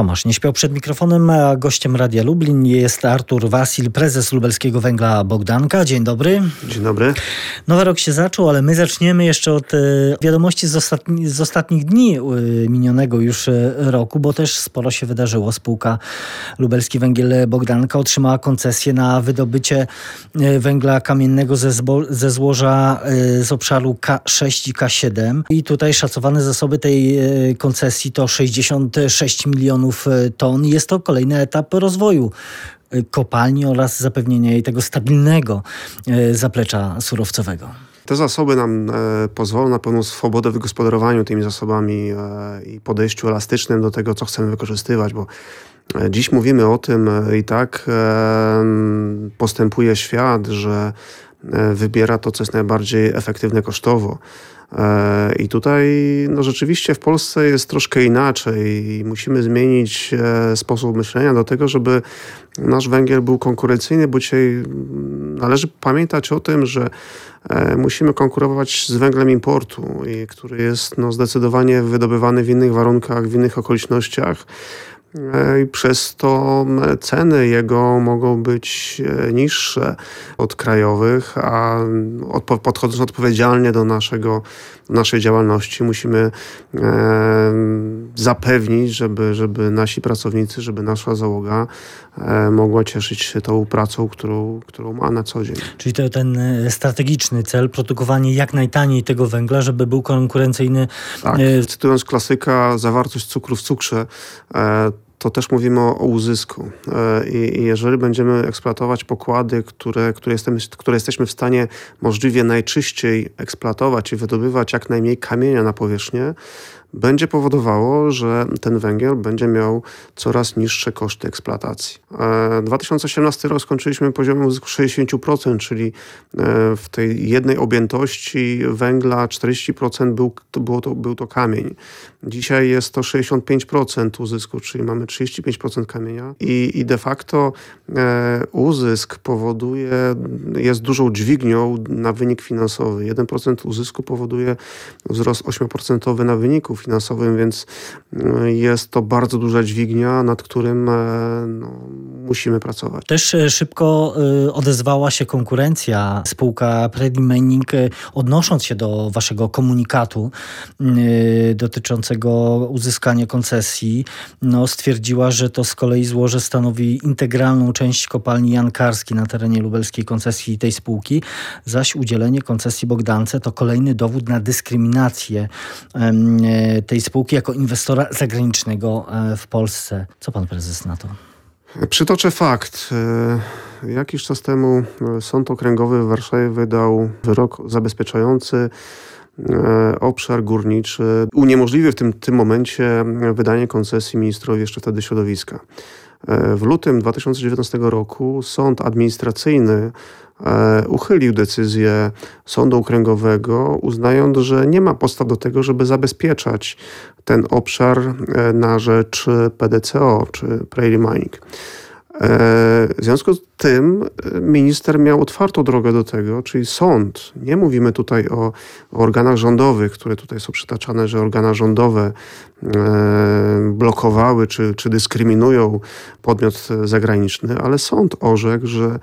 Tomasz nie śpiał przed mikrofonem, a gościem Radia Lublin jest Artur Wasil, prezes lubelskiego węgla Bogdanka. Dzień dobry. Dzień dobry. Nowy rok się zaczął, ale my zaczniemy jeszcze od e, wiadomości z, ostatni, z ostatnich dni e, minionego już e, roku, bo też sporo się wydarzyło. Spółka Lubelski Węgiel Bogdanka otrzymała koncesję na wydobycie węgla kamiennego ze, zbo, ze złoża z obszaru K6 i K7. I tutaj szacowane zasoby tej koncesji to 66 milionów e, ton. Jest to kolejny etap rozwoju e, kopalni oraz zapewnienia jej tego stabilnego e, zaplecza surowcowego. Te zasoby nam pozwolą na pełną swobodę w wygospodarowaniu tymi zasobami i podejściu elastycznym do tego, co chcemy wykorzystywać, bo dziś mówimy o tym i tak postępuje świat, że wybiera to, co jest najbardziej efektywne kosztowo. E, I tutaj no rzeczywiście w Polsce jest troszkę inaczej i musimy zmienić e, sposób myślenia do tego, żeby nasz węgiel był konkurencyjny, bo dzisiaj mm, należy pamiętać o tym, że e, musimy konkurować z węglem importu, który jest no, zdecydowanie wydobywany w innych warunkach, w innych okolicznościach. E, i przez to ceny jego mogą być e, niższe od krajowych, a podchodząc odpowiedzialnie do naszego, naszej działalności musimy e, zapewnić, żeby, żeby nasi pracownicy, żeby nasza załoga mogła cieszyć się tą pracą, którą, którą ma na co dzień. Czyli to ten strategiczny cel, produkowanie jak najtaniej tego węgla, żeby był konkurencyjny. Tak, cytując klasyka, zawartość cukru w cukrze, to też mówimy o, o uzysku. E, I, I, jeżeli będziemy eksploatować pokłady, które, które, jestem, które jesteśmy w stanie możliwie najczyściej eksploatować i wydobywać jak najmniej kamienia na powierzchnię, będzie powodowało, że ten węgiel będzie miał coraz niższe koszty eksploatacji. 2018 e, rok skończyliśmy poziomem uzysku 60%, czyli e, w tej jednej objętości węgla 40% był to, było to, był to kamień. Dzisiaj jest to 65% uzysku, czyli mamy 35% kamienia i, i de facto e, uzysk powoduje, jest dużą dźwignią na wynik finansowy. 1% uzysku powoduje wzrost 8% na wyniku finansowym, więc e, jest to bardzo duża dźwignia, nad którym e, no, musimy pracować. Też e, szybko odezwała się konkurencja. Spółka Predi Mining, odnosząc się do waszego komunikatu dotyczącego uzyskania koncesji, no, stwierdziła, że to z kolei złoże stanowi integralną część kopalni Jankarski na terenie lubelskiej koncesji tej spółki, zaś udzielenie koncesji Bogdance to kolejny dowód na dyskryminację tej spółki jako inwestora zagranicznego e, w Polsce. Co pan prezes na to? Przytoczę fakt. E, jakiś czas temu e, Sąd Okręgowy w Warszawie wydał wyrok zabezpieczający obszar górniczy. Uniemożliwił w tym, tym momencie wydanie koncesji ministrowi jeszcze wtedy środowiska. W lutym 2019 roku sąd administracyjny E, uchylił decyzję Sądu Okręgowego, uznając, że nie ma podstaw do tego, żeby zabezpieczać ten obszar e, na rzecz PDCO, czy Prairie Mining. E, w związku z tym minister miał otwartą drogę do tego, czyli sąd. Nie mówimy tutaj o, organach rządowych, które tutaj są przytaczane, że organa rządowe blokowały czy, czy dyskryminują podmiot zagraniczny, ale sąd orzekł, że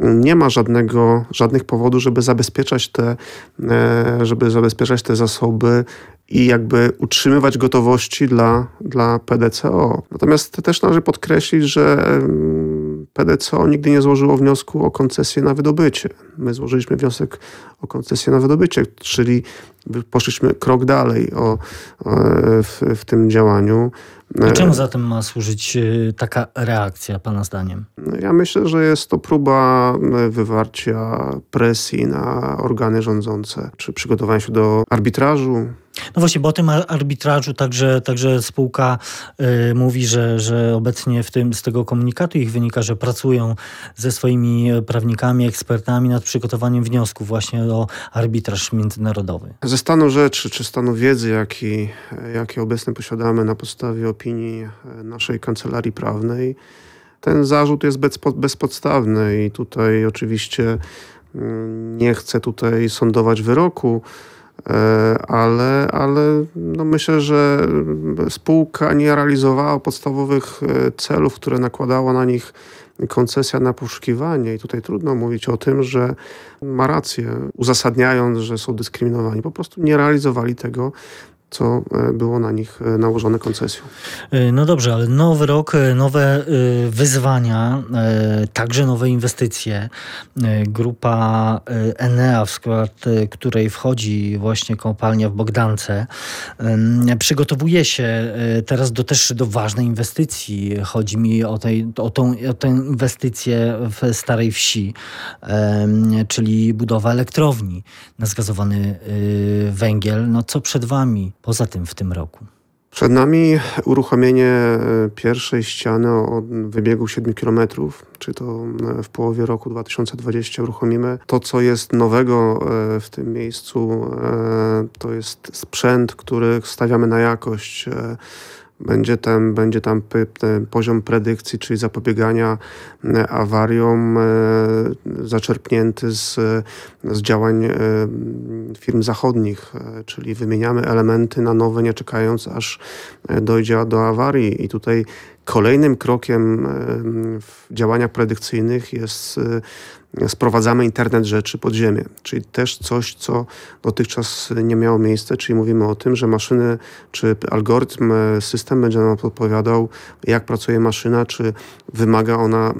nie ma żadnego, żadnych powodów, żeby zabezpieczać te, e, żeby zabezpieczać te zasoby i jakby utrzymywać gotowości dla, dla PDCO. Natomiast też należy podkreślić, że PDCO nigdy nie złożyło wniosku o koncesję na wydobycie. My złożyliśmy wniosek o koncesję na wydobycie, czyli poszliśmy krok dalej o, o w, w tym działaniu. A czemu zatem ma służyć e, taka reakcja, Pana zdaniem? No, ja myślę, że jest to próba e, wywarcia presji na organy rządzące przy przygotowaniu się do arbitrażu, no właśnie, bo o tym arbitrażu także, także spółka y, mówi, że, że obecnie w tym, z tego komunikatu ich wynika, że pracują ze swoimi prawnikami, ekspertami nad przygotowaniem wniosków właśnie o arbitraż międzynarodowy. Ze stanu rzeczy, czy stanu wiedzy, jaki, jaki obecnie posiadamy na podstawie opinii e, naszej kancelarii prawnej, ten zarzut jest bezpodstawny i tutaj oczywiście mm, nie chcę tutaj sądować wyroku, ale, ale no myślę, że spółka nie realizowała podstawowych celów, które nakładała na nich koncesja na poszukiwanie i tutaj trudno mówić o tym, że ma rację, uzasadniając, że są dyskryminowani. Po prostu nie realizowali tego, co e, było na nich e, nałożone koncesją. E, no dobrze, ale nowy rok, nowe wyzwania, także nowe inwestycje. Grupa Enea, w skład której wchodzi właśnie kopalnia w Bogdance, przygotowuje się teraz do, też do ważnej inwestycji. Chodzi mi o, tej, o, tą, o tę inwestycję w Starej Wsi, czyli budowa elektrowni na zgazowany węgiel. No co przed wami? Poza tym w tym roku? Przed nami uruchomienie e, pierwszej ściany o wybiegu 7 km, czy to e, w połowie roku 2020 uruchomimy. To, co jest nowego e, w tym miejscu, to jest sprzęt, który stawiamy na jakość będzie tam, będzie tam poziom predykcji, czyli zapobiegania e, awariom e, zaczerpnięty z, z działań e, firm zachodnich, czyli wymieniamy elementy na nowe, nie czekając aż dojdzie do awarii. I tutaj kolejnym krokiem w działaniach predykcyjnych jest sprowadzamy internet rzeczy pod ziemię, czyli też coś, co dotychczas nie miało miejsca, czyli mówimy o tym, że maszyny, czy algorytm, e, system będzie nam podpowiadał, jak pracuje maszyna, czy wymaga ona e,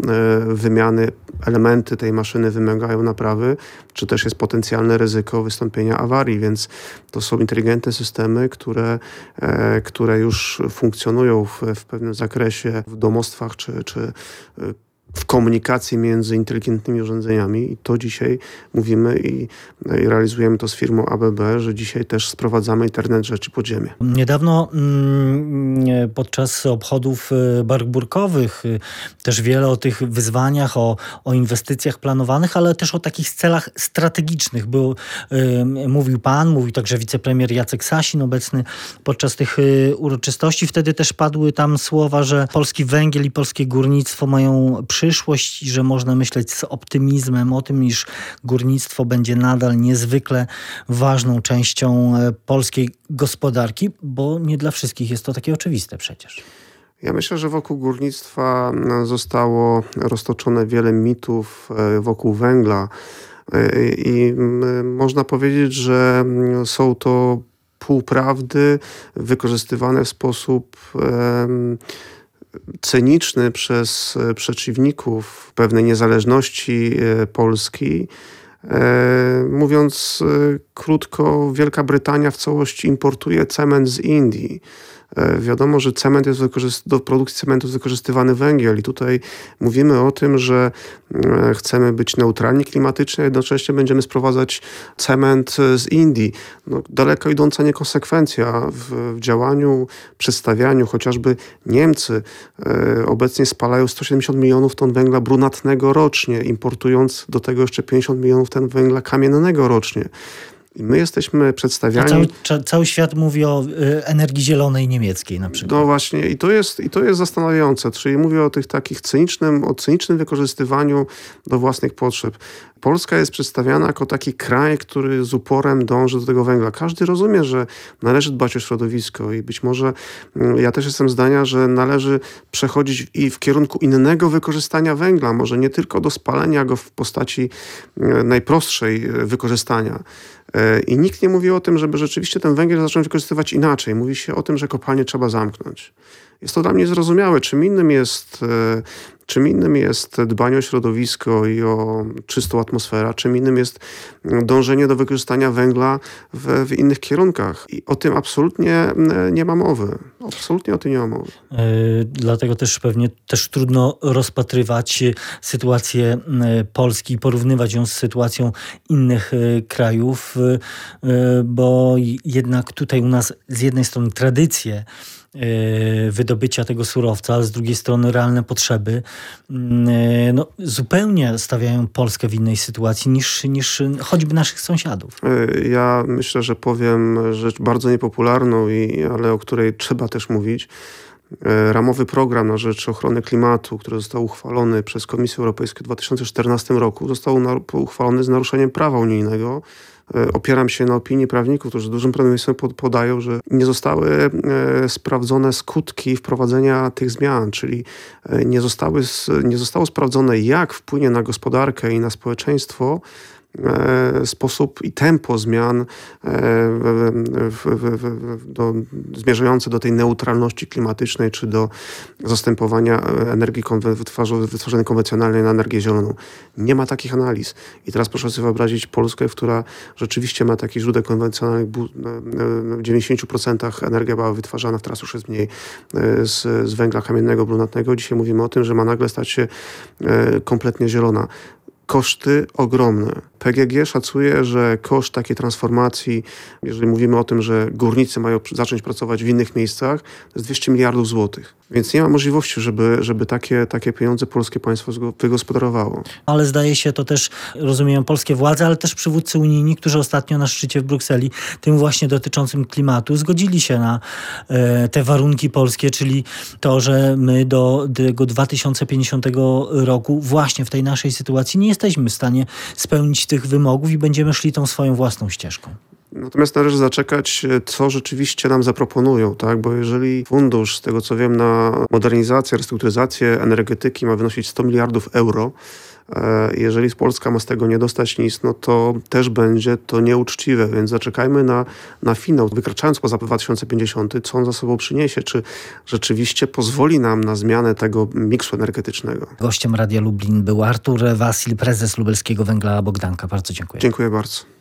wymiany, elementy tej maszyny wymagają naprawy, czy też jest potencjalne ryzyko wystąpienia awarii, więc to są inteligentne systemy, które, e, które już funkcjonują w, w pewnym zakresie w domostwach, czy, czy w komunikacji między inteligentnymi urządzeniami i to dzisiaj mówimy i, i, realizujemy to z firmą ABB, że dzisiaj też sprowadzamy internet rzeczy pod ziemię. Niedawno mm, podczas obchodów y, barburkowych też wiele o tych wyzwaniach, o, o inwestycjach planowanych, ale też o takich celach strategicznych. Był, mówił pan, mówił także wicepremier Jacek Sasin obecny podczas tych uroczystości. Wtedy też padły tam słowa, że polski węgiel i polskie górnictwo mają przyszłość i że można myśleć z optymizmem o tym, iż górnictwo będzie nadal niezwykle ważną częścią e, polskiej gospodarki, bo nie dla wszystkich jest to takie oczywiste przecież. Ja myślę, że wokół górnictwa zostało roztoczone wiele mitów e, wokół węgla. E, I można powiedzieć, że są to półprawdy wykorzystywane w sposób cyniczny przez e, przeciwników pewnej niezależności e, Polski. E, mówiąc krótko, Wielka Brytania w całości importuje cement z Indii. E, wiadomo, że cement jest do produkcji cementu jest wykorzystywany węgiel i tutaj mówimy o tym, że e, chcemy być neutralni klimatycznie, a jednocześnie będziemy sprowadzać cement z Indii. No, daleko idąca niekonsekwencja w, w działaniu, przedstawianiu. Chociażby Niemcy e, obecnie spalają 170 milionów ton węgla brunatnego rocznie, importując do tego jeszcze 50 milionów ton węgla kamiennego rocznie. I my jesteśmy przedstawiani... Cały, cały, świat mówi o y, energii zielonej niemieckiej na przykład. No właśnie i to jest, i to jest zastanawiające. Czyli mówię o tych takich cynicznym, o cynicznym wykorzystywaniu do własnych potrzeb. Polska jest przedstawiana jako taki kraj, który z uporem dąży do tego węgla. Każdy rozumie, że należy dbać o środowisko i być może mm, ja też jestem zdania, że należy przechodzić i w kierunku innego wykorzystania węgla, może nie tylko do spalenia go w postaci mm, najprostszej e, wykorzystania. E, I nikt nie mówi o tym, żeby rzeczywiście ten węgiel zacząć wykorzystywać inaczej. Mówi się o tym, że kopalnie trzeba zamknąć. Jest to dla mnie zrozumiałe. Czym innym jest e, Czym innym jest dbanie o środowisko i o czystą atmosferę, czym innym jest dążenie do wykorzystania węgla w, w, innych kierunkach. I o tym absolutnie nie ma mowy. Absolutnie o tym nie ma mowy. Yy, dlatego też pewnie też trudno rozpatrywać sytuację Polski i porównywać ją z sytuacją innych e, krajów, bo jednak tutaj u nas z jednej strony tradycje E, wydobycia tego surowca, ale z drugiej strony realne potrzeby mm, e, no, zupełnie stawiają Polskę w innej sytuacji niż, niż choćby naszych sąsiadów. E, ja myślę, że powiem rzecz bardzo niepopularną, i, ale o której trzeba też mówić. E, ramowy program na rzecz ochrony klimatu, który został uchwalony przez Komisję Europejską w 2014 roku, został uchwalony z naruszeniem prawa unijnego. E, opieram się na opinii prawników, którzy dużym prawdopodobieństwem podają, że nie zostały e, sprawdzone skutki wprowadzenia tych zmian, czyli nie, zostały, nie zostało sprawdzone, jak wpłynie na gospodarkę i na społeczeństwo sposób i tempo zmian e, w, w, w, do, zmierzające do tej neutralności klimatycznej, czy do zastępowania energii wytworzonej konwencjonalnej na energię zieloną. Nie ma takich analiz. I teraz proszę sobie wyobrazić Polskę, która rzeczywiście ma takich źródeł konwencjonalnych, w 90% energia była wytwarzana, teraz już jest mniej e, z, z węgla kamiennego, brunatnego. Dzisiaj mówimy o tym, że ma nagle stać się kompletnie zielona koszty ogromne. PGG szacuje, że koszt takiej transformacji, jeżeli mówimy o tym, że górnicy mają zacząć pracować w innych miejscach, to jest 200 miliardów złotych. Więc nie ma możliwości, żeby, żeby takie, takie pieniądze polskie państwo wygospodarowało. Ale zdaje się to też, rozumieją polskie władze, ale też przywódcy unijni, którzy ostatnio na szczycie w Brukseli, tym właśnie dotyczącym klimatu, zgodzili się na e, te warunki polskie, czyli to, że my do tego 2050 roku właśnie w tej naszej sytuacji nie jesteśmy w stanie spełnić tych wymogów i będziemy szli tą swoją własną ścieżką. Natomiast należy zaczekać, co rzeczywiście nam zaproponują, tak? bo jeżeli fundusz, z tego co wiem, na modernizację, restrukturyzację energetyki ma wynosić 100 miliardów euro, e, jeżeli Polska ma z tego nie dostać nic, no to też będzie to nieuczciwe, więc zaczekajmy na, na finał, wykraczając poza 2050, co on za sobą przyniesie, czy rzeczywiście pozwoli nam na zmianę tego miksu energetycznego. Gościem Radia Lublin był Artur Wasil, prezes lubelskiego węgla Bogdanka. Bardzo dziękuję. Dziękuję bardzo.